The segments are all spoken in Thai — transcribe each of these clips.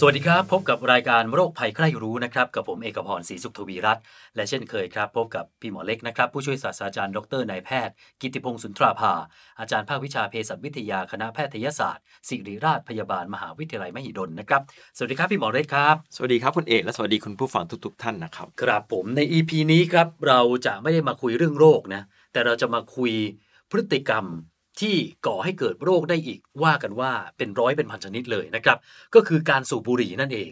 สวัสดีครับ พบกับรายการโรคภัยใครรู้นะครับกับผมเอกพรศรีสุขทวีรัตน์และเช่นเคยครับพบกับพี่หมอเล็กนะครับ ผู้ช่วยศาสตราจารย์ดรนายแพทย์ กิติพงศ์สุนทราภา อาจารย์ภาควิชาเภสัชวิทยาคณะแพทยศาสตร์ศิริราชพยาบาลมหาวิทยาลัยมหิดลนะครับสวัสดีครับพี่หมอเล็กครับสวัสดีครับคุณเอกและสวัสดีคุณผู้ฟังทุกๆท่านนะครับครับผมใน EP นี้ครับเราจะไม่ได้มาคุยเรื่องโรคนะแต่เราจะมาคุยพฤติกรรม ที่ก่อให้เกิดโรคได้อีก ว่ากันว่าเป็นร้อยเป็นพันชนิดเลยนะครับ ก็คือการสูบบุหรี่นั่นเอง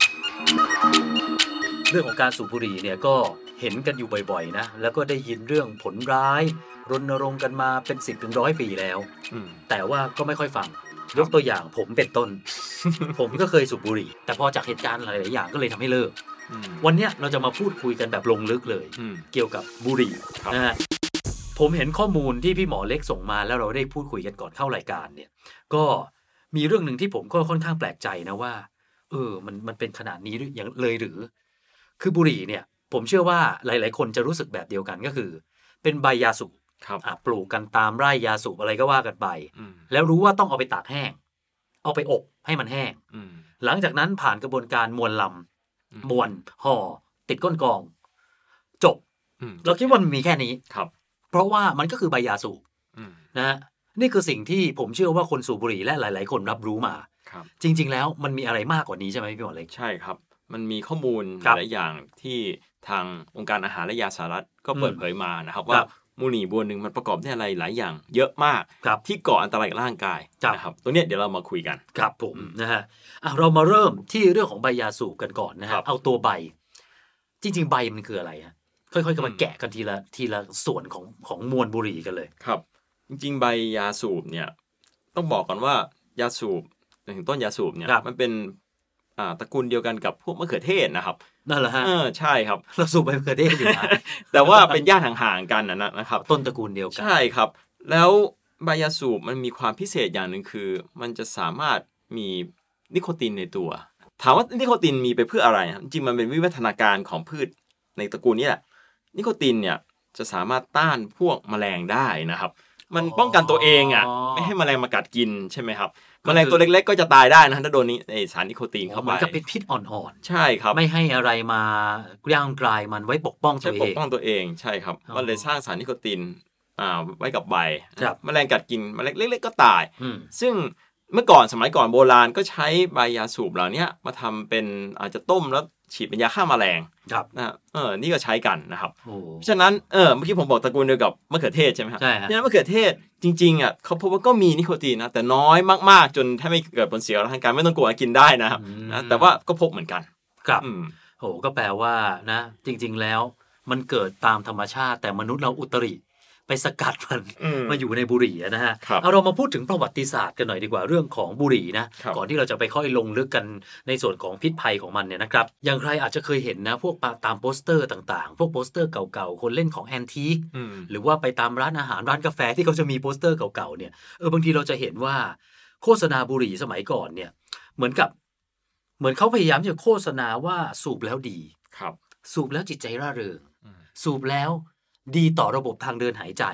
เรื่องของการสูบบุหรี่เนี่ยก็เห็นกันอยู่บ่อยๆนะ แล้วก็ได้ยินเรื่องผลร้ายรณรงค์กันมาเป็นสิบถึงร้อยปีแล้วอืมแต่ว่าก็ไม่ค่อยฟังยกตัวอย่างผมเป็นต้น ผมก็เคยสูบบุหรี่ แต่พอจากเหตุการณ์หลายๆอย่างก็เลยทำให้เลิกอืมวันเนี้ยเราจะมาพูดคุยกันแบบลงลึกเลยอืมเกี่ยวกับบุหรี่ครับนะฮะ ผมเห็นข้อมูลที่พี่หมอเล็กส่งมาแล้วเราได้พูดคุยกันก่อนเข้ารายการเนี่ย ก็มีเรื่องหนึ่งที่ผมก็ค่อนข้างแปลกใจนะว่า เออ มันมันเป็นขนาดนี้หรือยังเลยหรือ คือบุหรี่เนี่ย ผมเชื่อว่าหลาย ๆ คนจะรู้สึกแบบเดียวกันก็คือ เป็นใบยาสูบครับอะปลูกกันตามไร่ยาสูบอะไรก็ว่ากันไปอืมแล้วรู้ว่าต้องเอาไปตากแห้ง เอาไปอบให้มันแห้งอืมหลังจากนั้นผ่านกระบวนการมวลลอืมำมวลห่อติดก้นกรอง จบอืมเราคิดว่ามันมีแค่นี้ครับ เพราะว่ามันก็คือใบยาสูบอืมนะฮะนี่คือสิ่งที่ผมเชื่อว่าคนสูบบุหรี่และหลาย ๆ คนรับรู้มาครับจริง ๆ แล้วมันมีอะไรมากกว่านี้ใช่ไหมพี่หมอเล็ก ใช่ครับ มันมีข้อมูลครับหลายอย่างที่ทางองค์การอาหารและยาสหรัฐก็อืมเปิดเผยมานะครับคว่ารับมูหนีบัวหนึ่งมันประกอบด้วยอะไรหลายอย่าง เยอะมากครับที่ก่ออันตรายกับร่างกายครับนะครับตรงเนี้ยเดี๋ยวเรามาคุยกันครับผมอืมนะฮะอะเรามาเริ่มที่เรื่องของใบยาสูบกันก่อนนะครัฮะบเอาตัวใบ จริง ๆ ใบมันคืออะไรฮะ ค่อยๆกันมาอืมแกะกันทีละทีละส่วนของของมวลบุหรี่กันเลยครับ จริงๆ ใบยาสูบเนี่ยต้องบอกก่อนว่ายาสูบถึงต้นยาสูบเนี่ยครับมันเป็นอ่าตระกูลเดียวกันกับพวกมะเขือเทศนะครับนั่นแหละฮะเออใช่ครับเราสูบใบมะเขือเทศอยู่นะแต่ว่าเป็นญาติห่างๆกันนะนะครับ ต้นตระกูลเดียวกันใช่ครับ แล้วใบยาสูบมันมีความพิเศษอย่างหนึ่งคือ มันจะสามารถมีนิโคตินในตัว ถามว่านิโคตินมีไปเพื่ออะไรครับจริงๆมันเป็นวิวัฒนาการของพืชในตระกูลนี้แหละ นิโคตินเนี่ยจะสามารถต้านพวกแมลงได้นะครับ มันป้องกันตัวเองอะอ๋อไม่ให้แมลงมากัดกินใช่ไหมครับก็แมคือลงตัวเล็กๆ ก็จะตายได้นะถ้าโดนนี้ไอสารนิโคตินเข้าเหไปมือนกับเป็นพิษอ่อนใช่ครับๆไม่ให้อะไรมาย่างกลายมันไว้ปกป้องตัใช่วเอปกงป้องตัวเองใช่ครับอ๋อมันเลยสร้างสารนิโคตินอ่าไว้กับใบครับแมลงกัดกินแมลงเล็ก ๆ ก็ตายอืมซึ่งเมื่อก่อนสมัยก่อนโบราณก็ใช้ใบยาสูบเหล่าเนี้ยมาทำเป็นอาจจะต้มแล้ว ฉีดเป็นยาฆ่าแมลงครับนะฮะเออนี่ก็ใช้กันนะครับโอ้เพราะฉะนั้นเออเมื่อกี้ผมบอกตระกูลเดียวกับมะเขือเทศใช่ไหมครับใช่ฮะเพราะฉะนั้นมะเขือเทศจริงๆอะเขาพบว่าก็มีนิโคตินนะแต่น้อยมากๆ จนแทบไม่เกิดผลเสียกับร่างกายไม่ต้องกลัวกินได้นะครับอืมนะแต่ว่าก็พบเหมือนกันครับอืมโอ้ก็แปลว่านะ จริง ๆแล้วมันเกิดตามธรรมชาติแต่มนุษย์เราอุตริ ไปสกัดมันอืมมาอยู่ในบุหรี่อะนะฮะครับเอาเรามาพูดถึงประวัติศาสตร์กันหน่อยดีกว่าเรื่องของบุหรี่นะครับก่อนที่เราจะไปค่อยลงลึกกันในส่วนของพิษภัยของมันเนี่ยนะครับอย่างใครอาจจะเคยเห็นนะพวกตามโปสเตอร์ต่างๆ พวกโปสเตอร์เก่าๆ คนเล่นของ antique อืมหรือว่าไปตามร้านอาหารร้านกาแฟที่เขาจะมีโปสเตอร์เก่าๆเนี่ยเออบางทีเราจะเห็นว่าโฆษณาบุหรี่สมัยก่อนเนี่ย เหมือนกับ เหมือนเขาพยายามจะโฆษณาว่าสูบแล้วดีครับ สูบแล้วจิตใจร่าเริงอืมสูบแล้ว ดีต่อระบบทางเดินหายใจ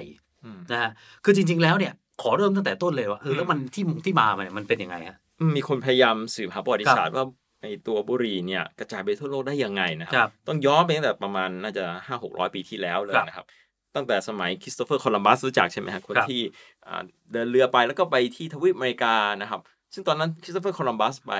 อืมนะฮะคือจริง ๆ แล้วเนี่ย ขอเริ่มตั้งแต่ต้นเลยว่าเออแล้วมันที่ที่มามันมันเป็นยังไงฮะมีคนพยายามสืบหาประวัติศาสตร์ว่าไอตัวบุหรี่เนี่ยกระจายไปทั่วโลกได้ยังไงนะคครัรับ ต้องย้อนไปตั้งแต่ประมาณน่าจะห้าหกร้อยปีที่แล้วเลยครับนะครับ ตั้งแต่สมัยคริสโตเฟอร์ โคลัมบัสรู้จักใช่ไหมฮะคนครับที่อ่าเดินเรือไปแล้วก็ไปที่ทวีปอเมริกานะครับ ซึ่งตอนนั้นคริสโตเฟอร์ โคลัมบัสไป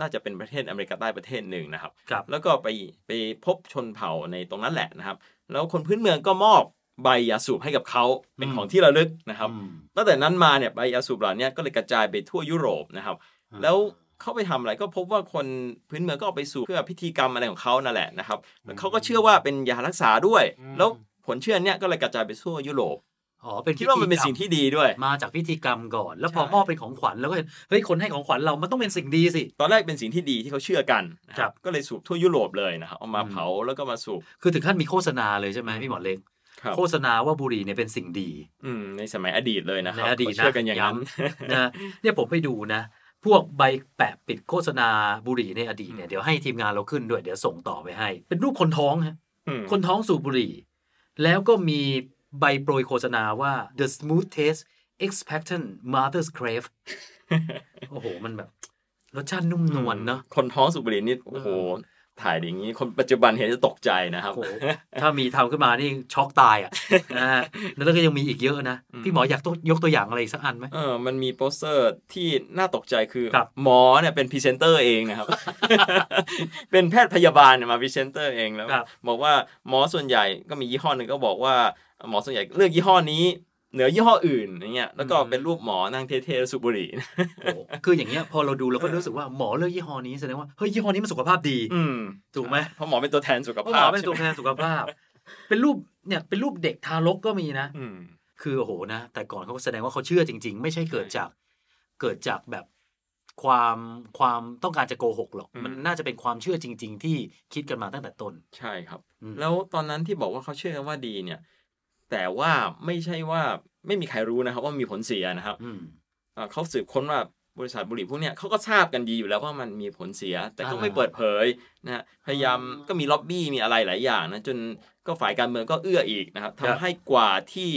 น่าจะเป็นประเทศอเมริกาใต้ประเทศหนึ่งนะครับครับแล้วก็ไปไปพบชนเผ่าในตรงนั้นแหละนะครับ แล้วคนพื้นเมืองก็มอบใบยาสูบให้กับเขาเป็นอืมของที่ระลึกนะครับอืมตั้งแต่นั้นมาเนี่ยใบยาสูบเหล่านี้ก็เลยกระจายไปทั่วยุโรปนะครับ แล้วเขาไปทำอะไรก็พบว่าคนพื้นเมืองก็เอาไปสูบเพื่อพิธีกรรมอะไรของเขานั่นแหละนะครับแล้วเขาก็เชื่อว่าเป็นยารักษาด้วย แล้วผลเชื่อเนี้ยก็เลยกระจายไปทั่วยุโรป อ๋อเป็นคิดว่ามันเป็นพิธีกรรสิ่งที่ดีด้วย มาจากพิธีกรรมก่อน แล้วพอใช่มอบเป็นของขวัญแล้วก็เห็นเฮ้ยคนให้ของขวัญเรามันต้องเป็นสิ่งดีสิ ตอนแรกเป็นสิ่งที่ดีที่เขาเชื่อกันนะคครัรับบก็เลยสูบทั่วยุโรปเลยนะครับเอามาอืมเผาแล้วก็มาสูบคือถึงขั้นมีโฆษณาเลยใช่ไหมพี่หมอเล็กครับโฆษณาว่าบุหรี่เนี่ยเป็นสิ่งดี อืมในสมัยอดีตเลยนะคในรับอดีตเขาเชื่อกันอย่างนั้นนะเนี่ยผมไปดูนะพวกใบแปะปิดโฆษณาบุหรี่ในอดีตเนี่ยเดี๋ยวให้ทีมงานเราขึ้นด้วยเดี๋ยวส่งต่อไปให้ เป็นรูปคนท้องฮะอืมคนท้องสูบบุหรี่ แล้วก็มี ใบโปรยโฆษณาว่า the smooth taste expectant mother's crave โอ้โห มันแบบ รสชาตินุ่มนวลเนาะคนท้องสูบบุหรี่นี่โอ้โห ถ่ายอย่างนี้ คนปัจจุบันเห็นจะตกใจนะครับโอ้โหถ้ามีทำขึ้นมานี่ช็อกตายอะนะฮะแล้วก็ยังมีอีกเยอะนะอืมพี่หมออยากยกตัวอย่างอะไรอีกสักอันไหมเออมันมีโปสเตอร์ที่น่าตกใจคือครับหมอเนี่ยเป็นพรีเซนเตอร์เองนะครับ เป็นแพทย์พยาบาลเนี่ยมาพรีเซนเตอร์เองแล้วครับบอกว่าหมอส่วนใหญ่ก็มียี่ห้อหนึ่งก็บอกว่า หมอส่วนใหญ่เลือกยี่ห้อนี้ เหนือยี่ห้ออื่นอย่างเงี้ยแล้วก็เป็นรูปหมอนั่งเท่ๆแล้วสูบบุหรี่โอ้โหคืออย่างเงี้ยพอเราดูเราก็รู้สึกว่าหมอเลือกยี่ห้อนี้แสดงว่าเฮ้ยยี่ห้อนี้มันสุขภาพดีอืมถูกไหมเพราะหมอเป็นตัวแทนสุขเพราะหภามพอเป็นตัวใช่ไหมแทนสุขภาพ เป็นรูปเนี่ยเป็นรูปเด็กทารกก็มีนะอืมคือโอ้โหนะแต่ก่อนเขาก็แสดงว่าเขาเชื่อจริง ๆ ไม่ใช่เกิดใช่จากเกิดจากแบบความความต้องการจะโกหกหรอกอืมมันน่าจะเป็นความเชื่อจริง ๆ ที่คิดกันมาตั้งแต่ต้น ใช่ครับอืมแล้วตอนนั้นที่บอกว่าเขาเชื่อกันว่าดีเนี่ย แต่ว่าไม่ใช่ว่าไม่มีใครรู้นะครับ ว่ามีผลเสียนะครับอืมอ่าเขาสืบค้นว่าบริษัทบุหรี่พวกเนี้ยเขาก็ทราบกันดีอยู่แล้วว่ามันมีผลเสีย แต่ก็อ่าไม่เปิดเผยนะฮะพยายามก็มีล็อบบี้มีอะไรหลายอย่างนะจนก็ฝ่ายการเมืองก็เอื้ออีกนะครับครับทำให้กว่าที่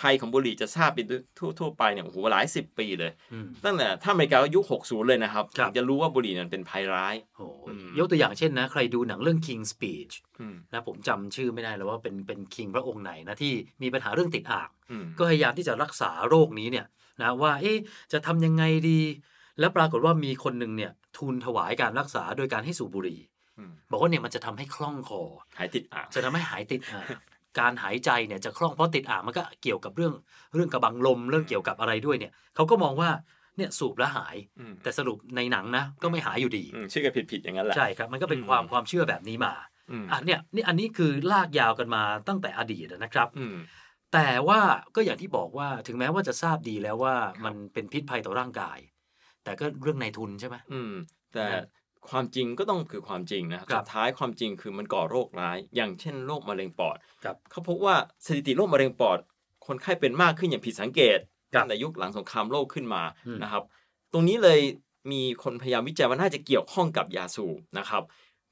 ภัยของบุหรี่จะทราบเป็นทั่วทั่วไปเนี่ยโอ้โหหลายสิบปีเลยอืมตั้งแต่ถ้าอเมริกาก็ยุค 60 เลยนะครับครับถึงจะรู้ว่าบุหรี่นั้นเป็นภัยร้ายโอ้โหอืมยกตัวอย่างเช่นนะ ใครดูหนังเรื่อง King's Speech อืมนะผมจำชื่อไม่ได้แล้วว่าเป็นเป็นคิงพระองค์ไหนนะที่มีปัญหาเรื่องติดอ่างอืมก็พยายามที่จะรักษาโรคนี้เนี่ยนะว่าเอ๊ะจะทำยังไงดี แล้วปรากฏว่ามีคนหนึ่งเนี่ยทูลถวายการรักษาโดยการให้สูบบุหรี่อืมบอกว่าเนี่ยมันจะทำให้คล่องคอหายติดอ่างจะทำให้หายติดอ่าง การหายใจเนี่ยจะคล่องเพราะติดอ่างมันก็เกี่ยวกับเรื่องเรื่องกระบังลมเรื่องเกี่ยวกับอะไรด้วยเนี่ยเขาก็มองว่าเนี่ยสูบแล้วหายอืมแต่สรุปในหนังนะก็ไม่หายอยู่ดีอืมชื่อกันผิดๆอย่างนั้นแหละใช่ครับมันก็เป็นอืมความความเชื่อแบบนี้มาอืมอะเนี่ยนี่อันนี้คือลากยาวกันมาตั้งแต่อดีตนะครับอืมแต่ว่าก็อย่างที่บอกว่าถึงแม้ว่าจะทราบดีแล้วว่าครับมันเป็นพิษภัยต่อร่างกาย แต่ก็เรื่องในทุนใช่ไหมอืมแต่นะ ความจริงก็ต้องคือความจริงนะครับครับสุดท้ายความจริงคือมันก่อโรคร้าย อย่างเช่นโรคมะเร็งปอดครับเขาพบว่าสถิติโรคมะเร็งปอด คนไข้เป็นมากขึ้นอย่างผิดสังเกตครับตั้งแต่ยุคหลังสงครามโลกขึ้นมาอืมนะครับ ตรงนี้เลยมีคนพยายามวิจัยว่าน่าจะเกี่ยวข้องกับยาสูบนะครับ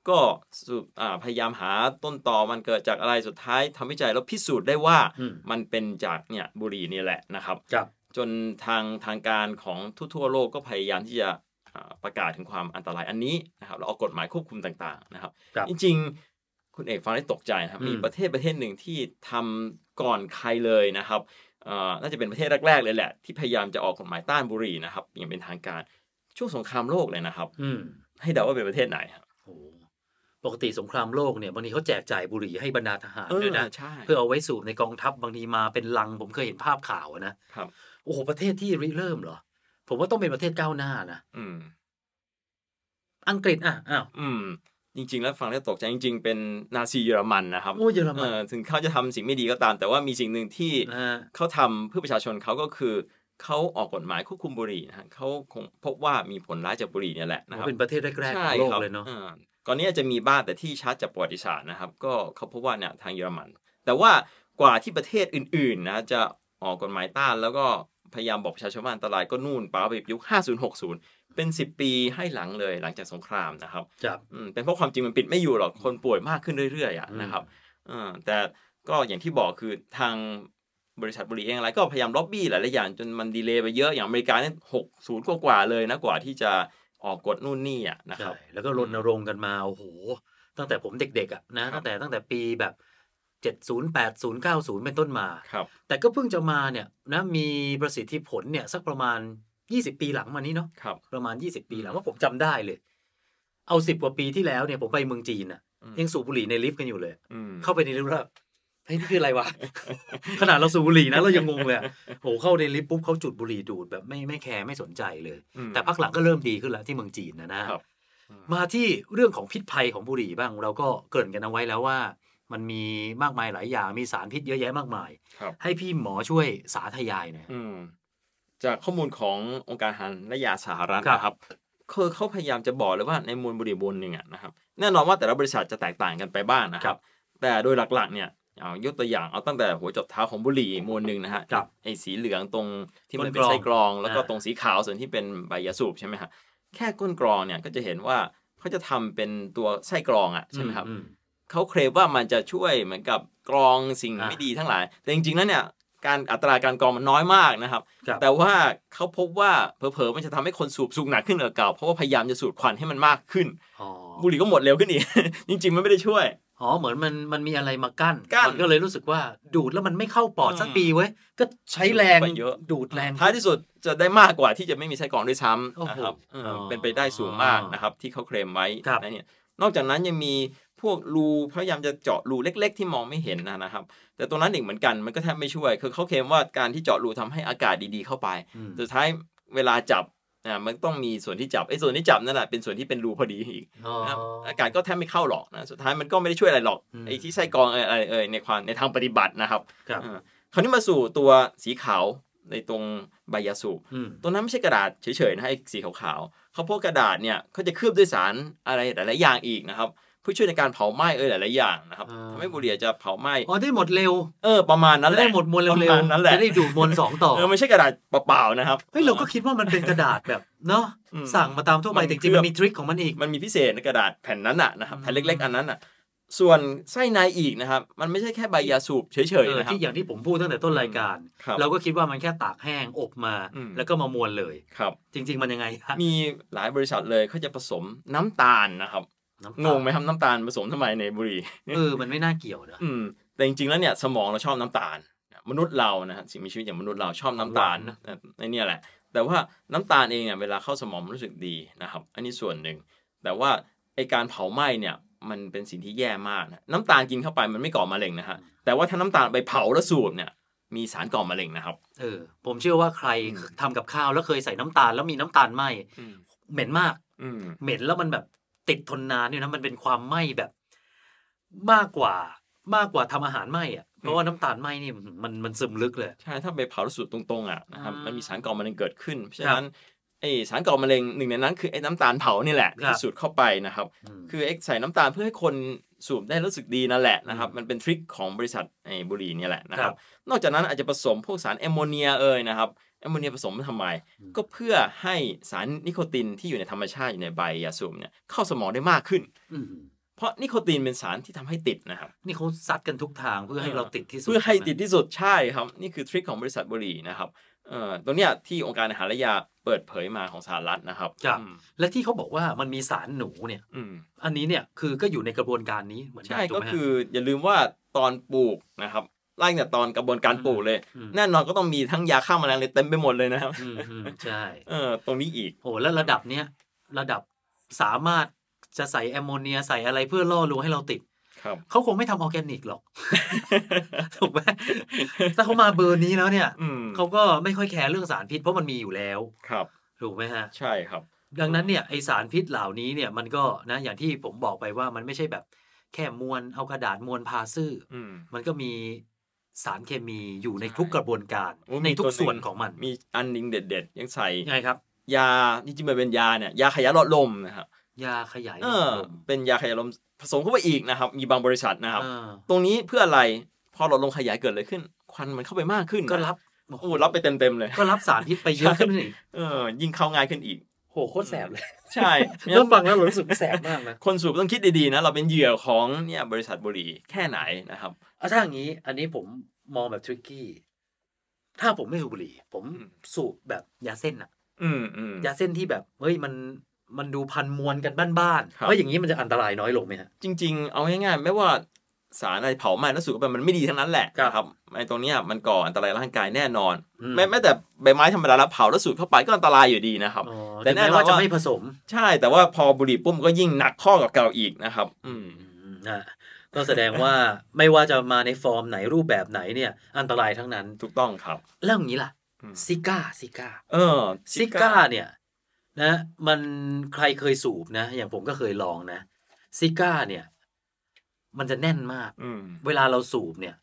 ก็สูบอ่าพยายามหาต้นตอมันเกิดจากอะไรสุดท้ายทำวิจัยแล้วพิสูจน์ได้ว่าอืมมันเป็นจากเนี่ยบุหรี่นี่แหละนะครับครับจนทางทางการของทั่วๆโลกก็พยายามที่จะอ่า ประกาศถึงความอันตรายอันนี้นะครับแล้วออกกฎหมายควบคุมต่างๆนะครับครับ จริงๆ คุณเอกฟังได้ตกใจนะครับอืมมีประเทศประเทศหนึ่งที่ทำก่อนใครเลยนะครับเอ่อน่าจะเป็นประเทศแรกๆเลยแหละ ที่พยายามจะออกกฎหมายต้านบุหรี่นะครับอย่างเป็นทางการช่วงสงครามโลกเลยนะครับ อืมให้เดาว่าเป็นประเทศไหนครับโอ้ปกติสงครามโลกเนี่ยบางทีเขาแจกจ่ายบุหรี่ให้บรรดาทหารด้วยนะใช่เพื่อเอาไว้สูบในกองทัพบางทีมาเป็นลังผมเคยเห็นภาพข่าวอะนะครับโอ้โหประเทศที่ริเริ่มเหรอ ผมว่าต้องเป็นประเทศก้าวหน้านะอืม อังกฤษอะอ้าวอืม จริง ๆ แล้วฟังแล้วตกใจจริง ๆ เป็นนาซีเยอรมันนะครับโอ้เยอรมันเออถึงเขาจะทำสิ่งไม่ดีก็ตาม แต่ว่ามีสิ่งหนึ่งที่นะฮะเขาทำเพื่อประชาชนเขาก็คือเขาออกกฎหมายควบคุมบุหรี่นะฮะเขาคงพบว่ามีผลร้ายจากบุหรี่เนี่ยแหละนะครับเป็นประเทศแรกๆขใช่องโลกครับเลยเนาะอ่าก่อนนี้อาจจะมีบ้างแต่ที่ชัดจากประวัติศาสตร์นะครับ ก็เขาพบว่าเนี่ยทางเยอรมัน แต่ว่ากว่าที่ประเทศอื่นๆนะจะออกกฎหมายต้านแล้วก็ พยายามบอกประชาชนว่าอันตรายก็นู่นป้าไปยุค 5060 เป็น 10 ปีให้หลังเลยหลังจากสงครามนะครับครับอืมเป็นเพราะความจริงมันปิดไม่อยู่หรอกคนป่วยมากขึ้นเรื่อยๆอะอืมนะครับอ่าแต่ก็อย่างที่บอกคือทางบริษัทบุหรี่เองอะไรก็พยายามล็อบบี้หลายๆอย่างจนมันดีเลย์ไปเยอะอย่างอเมริกาเนี่ยหกศูนย์กว่าๆเลยนะกว่าที่จะออกกฎนู่นนี่อะนะคใช่รับแล้วก็รณรงค์กันมาโอ้โหตั้งแต่ผมเด็กๆอะนะครับตั้งแต่ตั้งแต่ปีแบบ เจ็ดศูนย์แปดศูนย์เก้าศูนย์เป็นต้นมาครับแต่ก็เพิ่งจะมาเนี่ยนะมีประสิทธิผลเนี่ยสักประมาณ 20 ปีหลังมานี้เนาะครับประมาณ 20 ปีหลังว่าผมจำได้เลย เอาสิบกว่าปีที่แล้วเนี่ยผมไปเมืองจีนอะอืมยังสูบบุหรี่ในลิฟต์กันอยู่เลยอืมเข้าไปในลิฟต์แล้วเฮ้ยนี่คืออะไรวะ ขนาดเราสูบบุหรี่นะเรายังงงเลยอะโหเข้าในลิฟต์ปุ๊บเขาจุดบุหรี่ดูดแบบไม่ไม่แคร์ไม่สนใจเลยอืมแต่พักหลังก็เริ่มดีขึ้นแล้วที่เมืองจีนนะนะครับมาที่เรื่องของพิษภัยของบุหรี่บ้างเราก็เกริ่นกันเอาไว้แล้วว่า มันมีมากมายหลายอย่างมีสารพิษเยอะแยะมากมายครับให้พี่หมอช่วยสาธยายหน่อยอืมจากข้อมูลขององค์การอาหารและยาสหรัฐครับนะครับคือเขาพยายามจะบอกเลยว่าในมวลบุหรี่มวลหนึ่งอะนะครับแน่นอนว่าแต่ละบริษัทจะแตกต่างกันไปบ้างนะครับ แต่โดยหลักๆเนี่ยเอายกตัวอย่างเอาตั้งแต่หัวจดเท้าของบุหรี่มวลหนึ่งนะฮะครับไอ้สีเหลืองตรงที่มันก้นเป็นไส้กรอง แล้วก็อ่าตรงสีขาวส่วนที่เป็นใบยาสูบใช่ไหมฮะแค่ก้นกรองเนี่ยก็จะเห็นว่าเขาจะทำเป็นตัวไส้กรองอะใช่ไหมครับอื เขาเคลมว่ามันจะช่วยเหมือนกับกรองสิ่งอ่าไม่ดีทั้งหลาย แต่จริงๆแล้วเนี่ยการอัตราการกรองมันน้อยมากนะครับครับแต่ว่าเขาพบว่าเผลอๆมันจะทำให้คนสูบสูบหนักขึ้นกว่าเก่าเพราะว่าพยายามจะสูดควันให้มันมากขึ้นอ๋อบุหรี่ก็หมดเร็วขึ้นอีกจริง ๆ มันไม่ได้ช่วยอ๋อเหมือนมันมันมีอะไรมากั้นกั้นมันก็เลยรู้สึกว่าดูดแล้วมันไม่เข้าปอดอืมสักปีเว้ยก็ใช้แรงไปเยอะดูดแรงท้ายที่สุดจะได้มากกว่าที่จะไม่มีไส้กรองด้วยซ้โอ้ำโหนะครับเอออ๋อเป็นไปได้สูงมากนะครับที่เขาเคลมไว้ครับนะเนี่ยนอกจากนั้นยังมี พวกรูพยายามจะเจาะรูเล็ก ๆ ที่มองไม่เห็นนะนะครับ แต่ตรงนั้นอีกเหมือนกันมันก็แทบไม่ช่วย คือเขาเคลมว่าการที่เจาะรูทำให้อากาศดีๆเข้าไปอืมสุดท้ายเวลาจับอ่ามันต้องมีส่วนที่จับไอ้ส่วนที่จับนั่นแหละเป็นส่วนที่เป็นรูพอดีอีกอ๋อนะครับอากาศก็แทบไม่เข้าหรอกนะสุดท้ายมันก็ไม่ได้ช่วยอะไรหรอกอืมไอ้ที่ไส้กรองเอ่ยอะไรเอ่ยในความในทางปฏิบัตินะครับครับอ่าคราวนี้มาสู่ตัวสีขาวในตรงใบยาสูบอืมตัวนั้นไม่ใช่กระดาษเฉยๆนะไอ้สีขาวๆเขาพวกกระดาษเนี่ยเขาจะเคลือบด้วยสารอะไรหลายๆอย่างอีกนะครับ เพื่อช่วยในการเผาไหม้เออหลายๆอย่างนะครับอ่าทำให้บุหรี่จะเผาไหม้อ๋อได้หมดเร็วเออประมาณนั้นแหจะละได้หมดมวลประเร็วมาณนั้นแหละจะได้ดูดมวลสองต่อเออไม่ใช่กระดาษเปล่าๆนะครับเฮ้ยเราก็คิดว่ามันเป็นกระดาษแบบเนาะอืมสั่งมาตามทั่วไปมันแต่จริงๆเคลืมัอบนมีทริคของมันอีกมันมีพิเศษในกระดาษแผ่นนั้นน่ะนะครับอืมแผ่นเล็ก ๆ อันนั้นน่ะส่วนไส้ในอีกนะครับ มันไม่ใช่แค่ใบยาสูบเฉยเอๆอนะครับที่อย่างที่ผมพูดตั้งแต่ต้นรายการครับเราก็คิดว่ามันแค่ตากแห้งอบมาอืมแล้วก็มามวลเลยครับ จริง ๆ มันยังไงฮะมีหลายบริษัทเลยเขาจะผสมน้ำตาลนะครับน้ำ งตาลงไหมครับน้ำตาลผสมทำไมในบุหรี่เออมันไม่น่าเกี่ยวนะอืมแต่จริงๆแล้วเนี่ยสมองเราชอบน้ำตาล มนุษย์เรานะฮะสิ่งมีชีวิตอย่างมนุษย์เราชอบน้ำตาลหวานนะนะในเนี่ยแหละ แต่ว่าน้ำตาลเองเนี่ยเวลาเข้าสมองมันรู้สึกดีนะครับ อันนี้ส่วนหนึ่ง แต่ว่าไอการเผาไหม้เนี่ยมันเป็นสิ่งที่แย่มากนะน้ำตาลกินเข้าไปมันไม่ก่อมะเร็งนะฮะแต่ว่าถ้าน้ำตาลไปเผาแล้วสูบเนี่ยมีสารก่อมะเร็งนะครับ เออ ผมเชื่อว่าใครอืมทำกับข้าวแล้วเคยใส่น้ำตาลแล้วมีน้ำตาลไหมอืมเหม็นมากอืมเหม็นแล้วมันแบบ ติดทนนานเนี่ยนะมันเป็นความไหม้แบบ มากกว่ามากกว่าทำอาหารไหม้อะเพราะว่าน้ำตาลไหม้นี่มันมันซึมลึกเลย ใช่ ถ้าไปเผาแล้วสูบตรงๆอะนะครับอ่ามัมันมีสารก่อมะเร็งเกิดขึ้นเพราะครัฉะบนั้นไอสารก่อมะเร็งหนึ่งในนั้นคือไอ้น้ำตาลเผานี่แหละครับที่สูดเข้าไปนะครับมคือเอ็กใส่น้ำตาลเพื่อให้คนสูบได้รู้สึกดีนั่นแหละนะครับอืมมันเป็นทริคของบริษัทไอ้บุหรี่เนี่ยแหละนะคครัรับบนอกจากนั้นอาจจะผสมพวกสารแอมโมเนียเอ่ยนะครับ แอมโมเนียผสมทำไมอืมก็เพื่อให้สารนิโคตินที่อยู่ในธรรมชาติอยู่ในใบยาสูบเนี่ยเข้าสมองได้มากขึ้นอืมเพราะนิโคตินเป็นสารที่ทำให้ติดนะครับ นี่เขาซัดกันทุกทางเพื่อให้เออเราติดที่สุดเพื่อให้ใช่ไหมติดที่สุดใช่ครับ นี่คือ trick ของบริษัทบุหรี่นะครับเอ่อตรงเนี้ยที่องค์การอาหารและยาเปิดเผยมาของสหรัฐนะครับครับอืมและที่เขาบอกว่ามันมีสารหนูเนี่ยอืมอันนี้เนี่ยคือก็อยู่ในกระบวนการนี้เหมือนกันใช่ถูกไหมฮะคืออย่าลืมว่าตอนปลูกนะครับ ไล่ตั้งแต่ตอนกระบวนการปลูกเลยอืมแน่นอนก็ต้องมีทั้งยาฆ่าแมลงเลยเต็มไปหมดเลยนะครับอืมอืมใช่เออตรงนี้อีกโอ้แล้วระดับเนี้ยระดับสามารถจะใส่แอมโมเนียใส่อะไรเพื่อล่อลวงให้เราติดครับเขาคงไม่ทำออร์แกนิกหรอก ถูกไหมถ้าเขามาเบอร์นี้แล้วเนี่ยอืมเขาก็ไม่ค่อยแคร์เรื่องสารพิษเพราะมันมีอยู่แล้ว ครับ ถูกไหมฮะ ใช่ครับ ดังนั้นเนี่ยไอสารพิษเหล่านี้เนี่ยมันก็นะอย่างที่ผมบอกไปว่ามันไม่ใช่แบบ แค่มวลเอากระดาษมวลพาซื่อออืมมันก็มี สารเคมีอยู่ในใช่ทุกกระบวนการโอ้ในทุกมีตัวหนึ่งส่วนของมัน มีอันหนึงเด็ด ๆ ยังใส่ยังไงครับ ยาจริงๆมันเป็นยาเนี่ยยาขยายหลอดลมนะครับยาขยายหเอลออดลมเป็นยาขยายลมผสมเข้าไปอีกนะครับ มีบางบริษัทนะครับอ่าตรงนี้เพื่ออะไรพอหลอดลมขยายเกิดอะไรขึ้น ควันมันเข้าไปมากขึ้นก็นะรับโอ้รับไปเต็มๆเลย ก็รับสารพิษไปเยอะขึ้นอีกเออยิ่งเข้าง่ายขึ้นอีก โหโคตรแสบเลย ใช่แล้วฟังแล้วรู้สึกแสบมากนะ คนสูบต้องคิดดีๆนะ เราเป็นเหยื่อของเนี่ยบริษัทบุหรี่แค่ไหนนะครับเอาถ้าอย่างนี้ อันนี้ผมมองแบบทริกกี้ ถ้าผมไม่สูบบุหรี่ ผมอืมสูบแบบยาเส้นอะอืมอืมยาเส้นที่แบบเฮ้ยมันมันดูพันมวลกันบ้านครับๆเฮ้ยอย่างนี้มันจะอันตรายน้อยลงไหมฮะ จริง ๆ เอาง่ายๆไม่ว่า สารอะไรเผาไหม้แล้วสูบเข้าไปมันไม่ดีทั้งนั้นแหละครับนะครับไอ้ตรงเนี้ยมันก่ออันตรายร่างกายแน่นอนอืมแม้แม้แต่ใบไม้ธรรมดาแล้วเผาแล้วสูดเข้าไปก็อันตรายอยู่ดีนะครับอ๋อแต่แน่นอนว่าถึงแม้ว่าจะไม่ผสม ใช่แต่ว่าพอบุหรี่ปุ๊บก็ยิ่งหนักข้อกว่าเก่าอีกนะครับ อืมอะก็แสดงว่าไม่ว่าจะมาในฟอร์มไหนรูปแบบไหนเนี่ยอันตรายทั้งนั้นถูกต้องครับแล้วอย่างนี้ล่ะอืมซิการ์ซิการ์เออซิการ์เนี่ย นะ มันใครเคยสูบนะ อย่างผมก็เคยลองนะซิการ์เนี่ย มันจะแน่นมากอืมเวลาเราสูบเนี่ย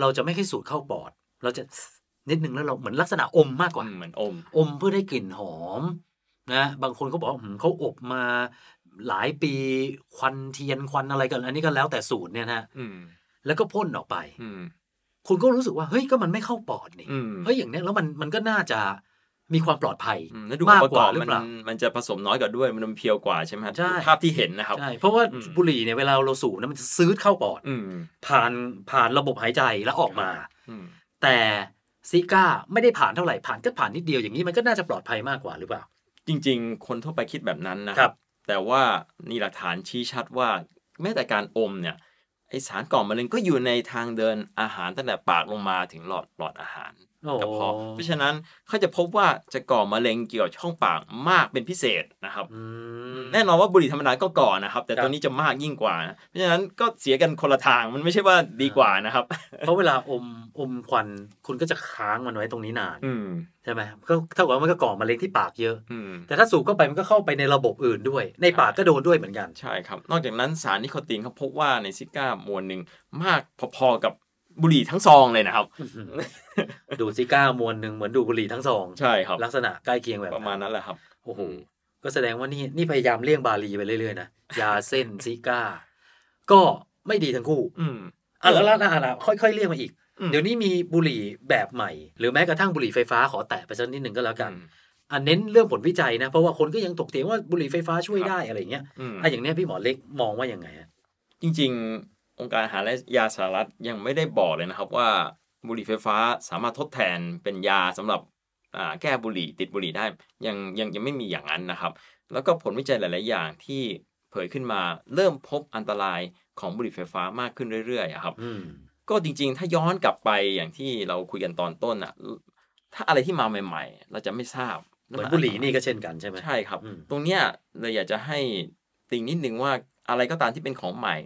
เราจะไม่ค่อยสูดเข้าปอด เราจะนิดนึงแล้วเราเหมือนลักษณะอมมากกว่าเหมือนอม อมเพื่อได้กลิ่นหอมนะบางคนเขาบอกว่าหืมเขาอบมาหลายปีควันเทียนควันอะไรกัน อันนี้ก็แล้วแต่สูตรเนี่ยนะอืมแล้วก็พ่นออกไปอืมคุณก็รู้สึกว่าเฮ้ยก็มันไม่เข้าปอดนี่อืมเฮ้ยอย่างเนี้ยแล้วมันมันก็น่าจะ มีความปลอดภัยอืมแล้วดูมากประกกอว่าบหรือมันเปล่ามันจะผสมน้อยกว่าด้วยมันเพียวกว่าใช่ไหมครับใช่ภาพที่เห็นนะครับใช่เพราะว่าอืมบุหรี่เนี่ยเวลาเราสูบนะมันจะซื้อเข้าปอดอืมผ่านผ่านระบบหายใจแล้วออกมาอืมแต่ซิก้าไม่ได้ผ่านเท่าไหร่ผ่านก็ผ่านนิดเดียวอย่างนี้มันก็น่าจะปลอดภัยมากกว่าหรือเปล่า จริง ๆ คนทั่วไปคิดแบบนั้นนะครับ แต่ว่านี่หลักฐานชี้ชัดว่าแม้แต่การอมเนี่ยไอสารก่อมะเร็งก็อยู่ในทางเดินอาหารตั้งแต่ปากลงมาถึงหลอดหลอดอาหารโอ้ กระเพาะเพราะฉะนั้นเขาจะพบว่าจะก่อมะเร็งเกี่ยวกับช่องปากมากเป็นพิเศษนะครับอืมแน่นอนว่าบุหรี่ธรรมดาก็ก่อนะครับ แต่ครับตัวนี้จะมากยิ่งกว่านะเพราะฉะนั้นก็เสียกันคนละทางมันไม่ใช่ว่าดีกว่านะครับ เพราะเวลาอมอมควันคุณก็จะค้างมันไว้ตรงนี้นานอืมใช่ไหมก็เท่ากับว่ามันก็ก่อมะเร็งที่ปากเยอะอืมแต่ถ้าสูบเข้าไปมันก็เข้าไปในระบบอื่นด้วย ในปากก็โดนด้วยเหมือนกันใช่ครับ นอกจากนั้นสารนิโคตินเขาพบว่าในซิก้ามวลหนึ่งมากพอๆกับ บุหรี่ทั้งซองเลยนะครับ ดูดซิก้ามวนหนึ่งเหมือนดูดบุหรี่ทั้งซองใช่ครับลักษณะใกล้เคียงแบบประมาณนั้นแหละครับโอ้โหก็แสดงว่านี่นี่พยายามเลี่ยงบาลีไปเรื่อยๆนะยาเส้นซิการ์ ก็ไม่ดีทั้งคู่ อืมอะแล้วแล้วแล้วแล้วค่อยๆเลี่ยงมาอีกอืมเดี๋ยวนี้มีบุหรี่แบบใหม่ หรือแม้กระทั่งบุหรี่ไฟฟ้าขอแตะไปสักนิดหนึ่งก็แล้วกันอืมอันเน้นเรื่องผลวิจัยนะ เพราะว่าคนก็ยังถกเถียงว่าบุหรี่ไฟฟ้าช่วยได้อะไรอย่างเงี้ยอืมอะอย่างเนี้ยพี่หมอเล็กมองว่ายังไงฮะจริง ๆ องค์การอาหารและยาสหรัฐยังไม่ได้บอกเลยนะครับว่าบุหรี่ไฟฟ้าสามารถทดแทนเป็นยาสำหรับอ่าแก้บุหรี่ติดบุหรี่ได้ยังยังยังไม่มีอย่างนั้นนะครับ แล้วก็ผลวิจัยหลาย ๆ อย่างที่เผยขึ้นมาเริ่มพบอันตรายของบุหรี่ไฟฟ้ามากขึ้นเรื่อยๆอะครับอืมก็จริง ๆ ถ้าย้อนกลับไปอย่างที่เราคุยกันตอนต้นอะถ้าอะไรที่มาใหม่ ๆ เราจะไม่ทราบเหมือนบุหรี่นี่ก็เช่นกันใช่ไหมใช่ครับอืมตรงเนี้ยเลยอยากจะให้ติงนิดนึงว่าอะไรก็ตามที่เป็นของใหม่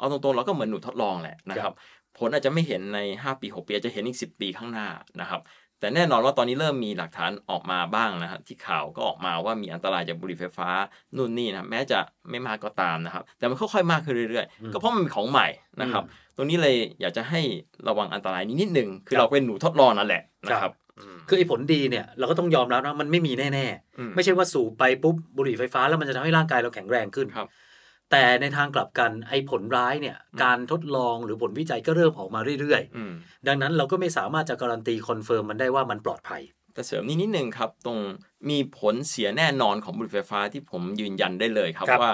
เอาตรงๆเราก็เหมือนหนูทดลองแหละนะครับ ผลอาจจะไม่เห็นใน 5 ปี 6 ปีอาจจะเห็นอีก 10 ปีข้างหน้านะครับแต่แน่นอนว่าตอนนี้เริ่มมีหลักฐานออกมาบ้างนะครับที่ข่าวก็ออกมาว่ามีอันตรายจากบุหรี่ไฟฟ้านู่นนี่นะแม้จะไม่มากก็ตามนะครับ แต่มันค่อยๆมากขึ้นเรื่อยๆอืมก็เพราะมันเป็นของใหม่นะครับ ตรงนี้เลยอยากจะให้ระวังอันตรายนี้นิดนึงคือครับเราเป็นหนูทดลองนั่นแหละนะครับอืมคือไอ้ผลดีเนี่ยเราก็ต้องยอมรับนะมันไม่มีแน่อืมๆไม่ใช่ว่าสูบไปปุ๊บบุหรี่ไฟฟ้าแล้วมันจะทำให้ร่างกายเราแข็งแรงขึ้นครับ แต่ในทางกลับกันไอ้ผลร้ายเนี่ยการทดลองหรือผลวิจัยก็เริ่มออกมาเรื่อยอืมๆดังนั้นเราก็ไม่สามารถจะการันตี confirm มันได้ว่ามันปลอดภัย แต่เสริมนิดนิดนึงครับ ตรงมีผลเสียแน่นอนของบุหรี่ไฟฟ้าที่ผมยืนยันได้เลยครับครับว่า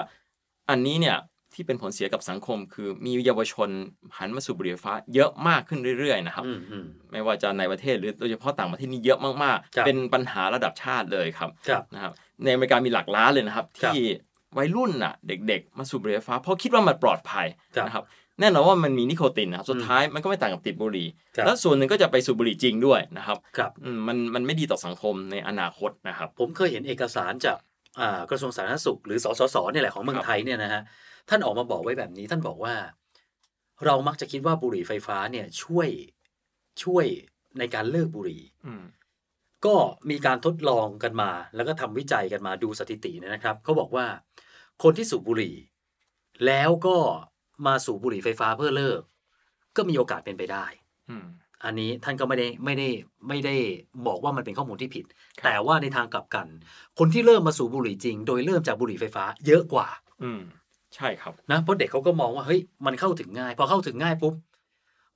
อันนี้เนี่ยที่เป็นผลเสียกับสังคม คือมีเยาวชนหันมาสูบบุหรี่ไฟฟ้าเยอะมากขึ้นเรื่อยๆนะครับอืมอืมไม่ว่าจะในประเทศหรือโดยเฉพาะต่างประเทศนี่เยอะมากครับๆเป็นปัญหาระดับชาติเลยครับครับนะครับในอเมริกามีหลักล้านเลยนะครับครับที่ วัยรุ่นน่ะ เด็ก ๆ มาสูบบุหรี่ไฟฟ้าเพราะคิดว่ามันปลอดภัยครับนะครับแน่นอนว่ามันมีนิโคตินนะครับสุดท้ายมันก็ไม่ต่างกับติดบุหรี่ครับแล้วส่วนหนึ่งก็จะไปสูบบุหรี่จริงด้วยนะครับครับอืมมันมันไม่ดีต่อสังคมในอนาคตนะครับ ผมเคยเห็นเอกสารจากอ่ากระทรวงสาธารณสุข หรือสสสเนี่ยแหละของเมืองครับไทยเนี่ยนะฮะท่านออกมาบอกไว้แบบนี้ท่านบอกว่า เรามักจะคิดว่าบุหรี่ไฟฟ้าเนี่ยช่วยช่วยในการเลิกบุหรี่อืมก็มีการทดลองกันมา แล้วก็ทำวิจัยกันมาดูสถิติเนี่ยนะครับเขาบอกว่า คนที่สูบบุหรี่ แล้วก็มาสูบบุหรี่ไฟฟ้าเพื่อเลิก ก็มีโอกาสเป็นไปได้อืมอันนี้ท่านก็ไม่ได้ไม่ได้ไม่ได้บอกว่ามันเป็นข้อมูลที่ผิดครับแต่ว่าในทางกลับกัน คนที่เริ่มมาสูบบุหรี่จริง โดยเริ่มจากบุหรี่ไฟฟ้า เยอะกว่า อืม ใช่ครับนะเพราะเด็กเขาก็มองว่าเฮ้ยมันเข้าถึงง่าย พอเข้าถึงง่ายปุ๊บ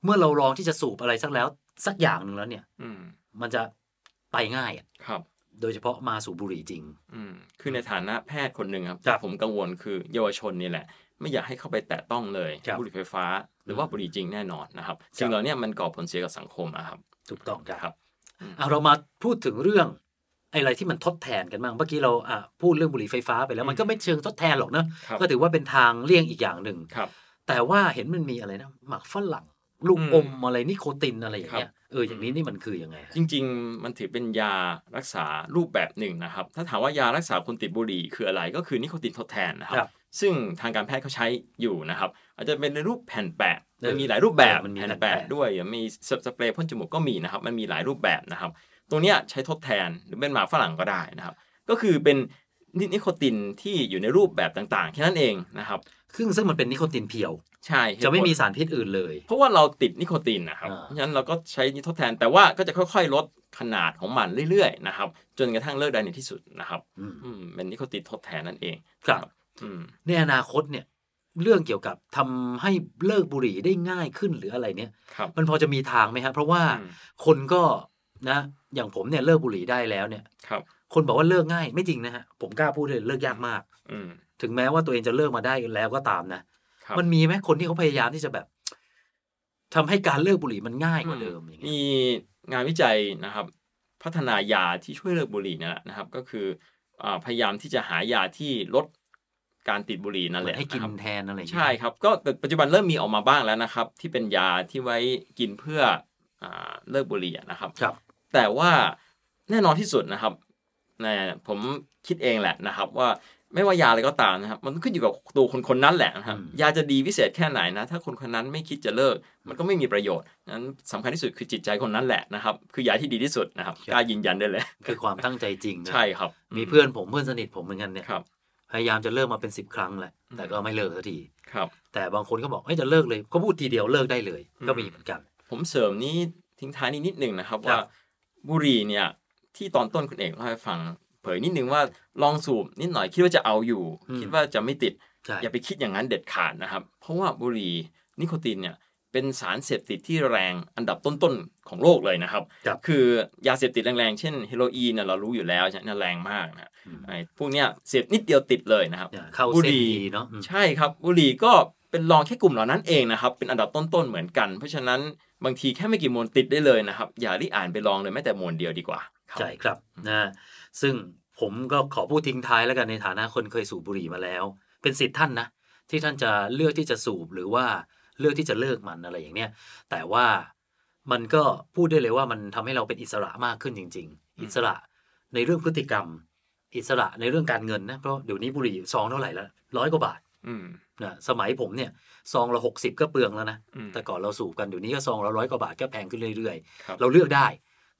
เมื่อเราลองที่จะสูบอะไรสักแล้ว สักอย่างหนึ่งแล้วเนี่ย อืมมันจะไปง่ายอะครับ โดยเฉพาะมาสูบบุหรี่จริง อืมคือในฐานะแพทย์คนหนึ่งครับครับผมกังวลคือเยาวชนนี่แหละ ไม่อยากให้เข้าไปแตะต้องเลยครับบุหรี่ไฟฟ้า หรือว่าบุหรี่จริงแน่นอนนะครับสิ่งเหล่านี้มันก่อผลเสียกับสังคมนะครับถูกต้องครับครับอืมอะเรามาพูดถึงเรื่องไอ้อะไรที่มันทดแทนกันบ้างเมื่อกี้เราอะพูดเรื่องบุหรี่ไฟฟ้าไปแล้วมันก็ไม่เชิงทดแทนหรอกเนอะครับก็ถือว่าเป็นทางเลี่ยงอีกอย่างหนึ่งครับแต่ว่าเห็นมันมีอะไรนะหมักฝรั่ง ลูกอืมอมอะไรนิโคตินอะไรอย่างเงี้ยเอออย่างนี้นี่มันคือยังไงฮะจริง ๆ มันถือเป็นยารักษารูปแบบหนึ่งนะครับ ถ้าถามว่ายารักษาคนติดบุหรี่คืออะไรก็คือนิโคตินทดแทนนะครับครับซึ่งทางการแพทย์เขาใช้อยู่นะครับ อาจจะเป็นในรูปแผ่นแปะเออมันมีหลายรูปแบบเออมันมีแผ่นแผ่นแปะแปะด้วยมีสสเปรย์พ่นจมูกก็มีนะครับ มันมีหลายรูปแบบนะครับ ตรงเนี้ยใช้ทดแทนหรือเป็นหมากฝรั่งก็ได้นะครับ ก็คือเป็นนินิโคตินที่อยู่ในรูปแบบต่างๆแค่นั้นเองนะครับซึ่งซึ่งมันเป็นนิโคตินเพียว ใช่จะไม่มีสารพิษอื่นเลย เพราะว่าเราติดนิโคตินนะครับอ่าเพราะฉะนั้นเราก็ใช้นี้ทดแทน แต่ว่าก็จะค่อยๆ ลดขนาดของมันเรื่อยๆนะครับจนกระทั่งเลิกได้ในที่สุดนะครับอืมอืมเป็นนิโคตินทดแทนนั่นเองครับอืมในอนาคตเนี่ยเรื่องเกี่ยวกับทำให้เลิกบุหรี่ได้ง่ายขึ้นหรืออะไรเนี่ยครับมันพอจะมีทางไหมฮะเพราะว่าอืมคนก็นะ อย่างผมเนี่ยเลิกบุหรี่ได้แล้วเนี่ยครับ คนบอกว่าเลิกง่ายไม่จริงนะฮะผมกล้าพูดเลยเลิกยากมาก อืมถึงแม้ว่าตัวเองจะเลิกมาได้แล้วก็ตามนะ ครับ มันมีไหมคนที่เขาพยายามที่จะแบบทำให้การเลิกบุหรี่มันง่ายกว่าเดิมอย่างเงี้ยมีงานวิจัยนะครับ พัฒนายาที่ช่วยเลิกบุหรี่นั่นแหละนะครับ ก็คืออาพยายามที่จะหายาที่ลดการติดบุหรี่นั่นเหแหมือนละให้กินนะครับแทนอะไรอย่างเงี้ยใช่ครับ ก็ปัจจุบันเริ่มมีออกมาบ้างแล้วนะครับ ที่เป็นยาที่ไว้กินเพื่ออาเลิกบุหรี่อะนะครับครับ แต่ว่าแน่นอนที่สุดนะครับนะผมคิดเองแหละนะครับว่า ไม่ว่ายาอะไรก็ตามนะครับ มันขึ้นอยู่กับตัวคนคนนั้นแหละนะครับอืมยาจะดีวิเศษแค่ไหนนะ ถ้าคนคนนั้นไม่คิดจะเลิก มันก็ไม่มีประโยชน์นั้นสำคัญที่สุดคือจิตใจคนนั้นแหละนะครับ คือยาที่ดีที่สุดนะครับกล้ายืนยันได้เลย คือความตั้งใจจริงนะใช่ครับ มีเพื่อนผมเพื่อนสนิทผมเหมือนกันเนี่ยครับพยายามจะเลิกมาเป็นสิบครั้งแหละ แต่ก็ไม่เลิกสักทีครับ แต่บางคนก็บอกเฮ้ยจะเลิกเลย ก็พูดทีเดียวเลิกได้เลยอืมก็มีเหมือนกัน ผมเสริมนี้ทิ้งท้ายนี้นิดหนึ่งนะครับครับว่าบุหรี่เนี่ยที่ตอนต้นคุณเอกเล่าให้ฟัง เผยนิดนึงว่าลองสูบนิดหน่อยคิดว่าจะเอาอยู่ คิดว่าจะไม่ติดใช่อย่าไปคิดอย่างนั้นเด็ดขาดนะครับ เพราะว่าบุหรี่นิโคตินเนี่ยเป็นสารเสพติดที่แรงอันดับต้นๆของโลกเลยนะครับครับคือยาเสพติดแรงๆ เช่นเฮโรอีนเนี่ยเรารู้อยู่แล้วใช่ไหมแรงมากนะอืมไอ้พวกเนี้ยเสพนิดเดียวติดเลยนะครับเนี่ยเข้าบุเส้หนรี่ดีเนาะอืมใช่ครับบุหรี่ก็เป็นรองแค่กลุ่มเหล่านั้นเองนะครับเป็นอันดับต้นๆเหมือนกัน เพราะฉะนั้นบางทีแค่ไม่กี่มวนติดได้เลยนะครับ อย่ารีบอ่านไปลองเลยแม้แต่มวนเดียวดีกว่าครับใช่ครับนะ ซึ่งผมก็ขอพูดทิ้งท้ายแล้วกันในฐานะคนเคยสูบบุหรี่มาแล้ว เป็นสิทธิ์ท่านนะ ที่ท่านจะเลือกที่จะสูบหรือว่าเลือกที่จะเลิกมันอะไรอย่างเนี้ยแต่ว่ามันก็พูดได้เลยว่ามันทำให้เราเป็นอิสระมากขึ้นจริง ๆ อิสระในเรื่องพฤติกรรม อิสระในเรื่องการเงินนะเพราะเดี๋ยวนี้บุหรี่ซองเท่าไหร่ละร้อยกว่าบาทอืมนะสมัยผมเนี่ยซองละหกสิบก็เปลืองแล้วนะอืมแต่ก่อนเราสูบกันเดี๋ยวนี้ก็ซองละร้อยกว่าบาทก็แพงขึ้นเรื่อยครับๆเราเลือกได้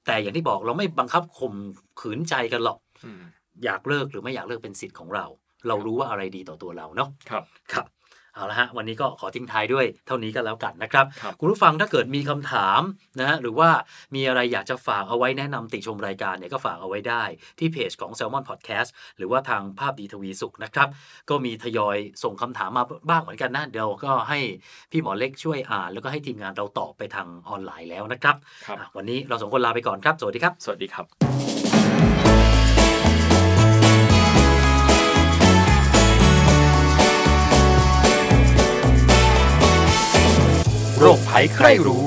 แต่อย่างที่บอกเราไม่บังคับข่มขืนใจกันหรอกอืมอยากเลิกหรือไม่อยากเลิกเป็นสิทธิ์ของเรา เรารู้ว่าอะไรดีต่อตัวเราเนาะครับครับ เอาละฮะวันนี้ก็ขอทิ้งท้ายด้วยเท่านี้ก็แล้วกันนะครับครับคุณผู้ฟังถ้าเกิดมีคำถามนะฮะหรือว่ามีอะไรอยากจะฝากเอาไว้แนะนำติชมรายการเนี่ยก็ฝากเอาไว้ได้ ที่เพจของ Salmon Podcast หรือว่าทางภาพดีทวีสุขนะครับ ก็มีทยอยส่งคำถามมาบ้างเหมือนกันนะเดี๋ยวก็ให้พี่หมอเล็กช่วยอ่าน แล้วก็ให้ทีมงานเราตอบไปทางออนไลน์แล้วนะครับครับอะวันนี้เราสองคนลาไปก่อนครับ สวัสดีครับ สวัสดีครับ โรคภัยใครรู้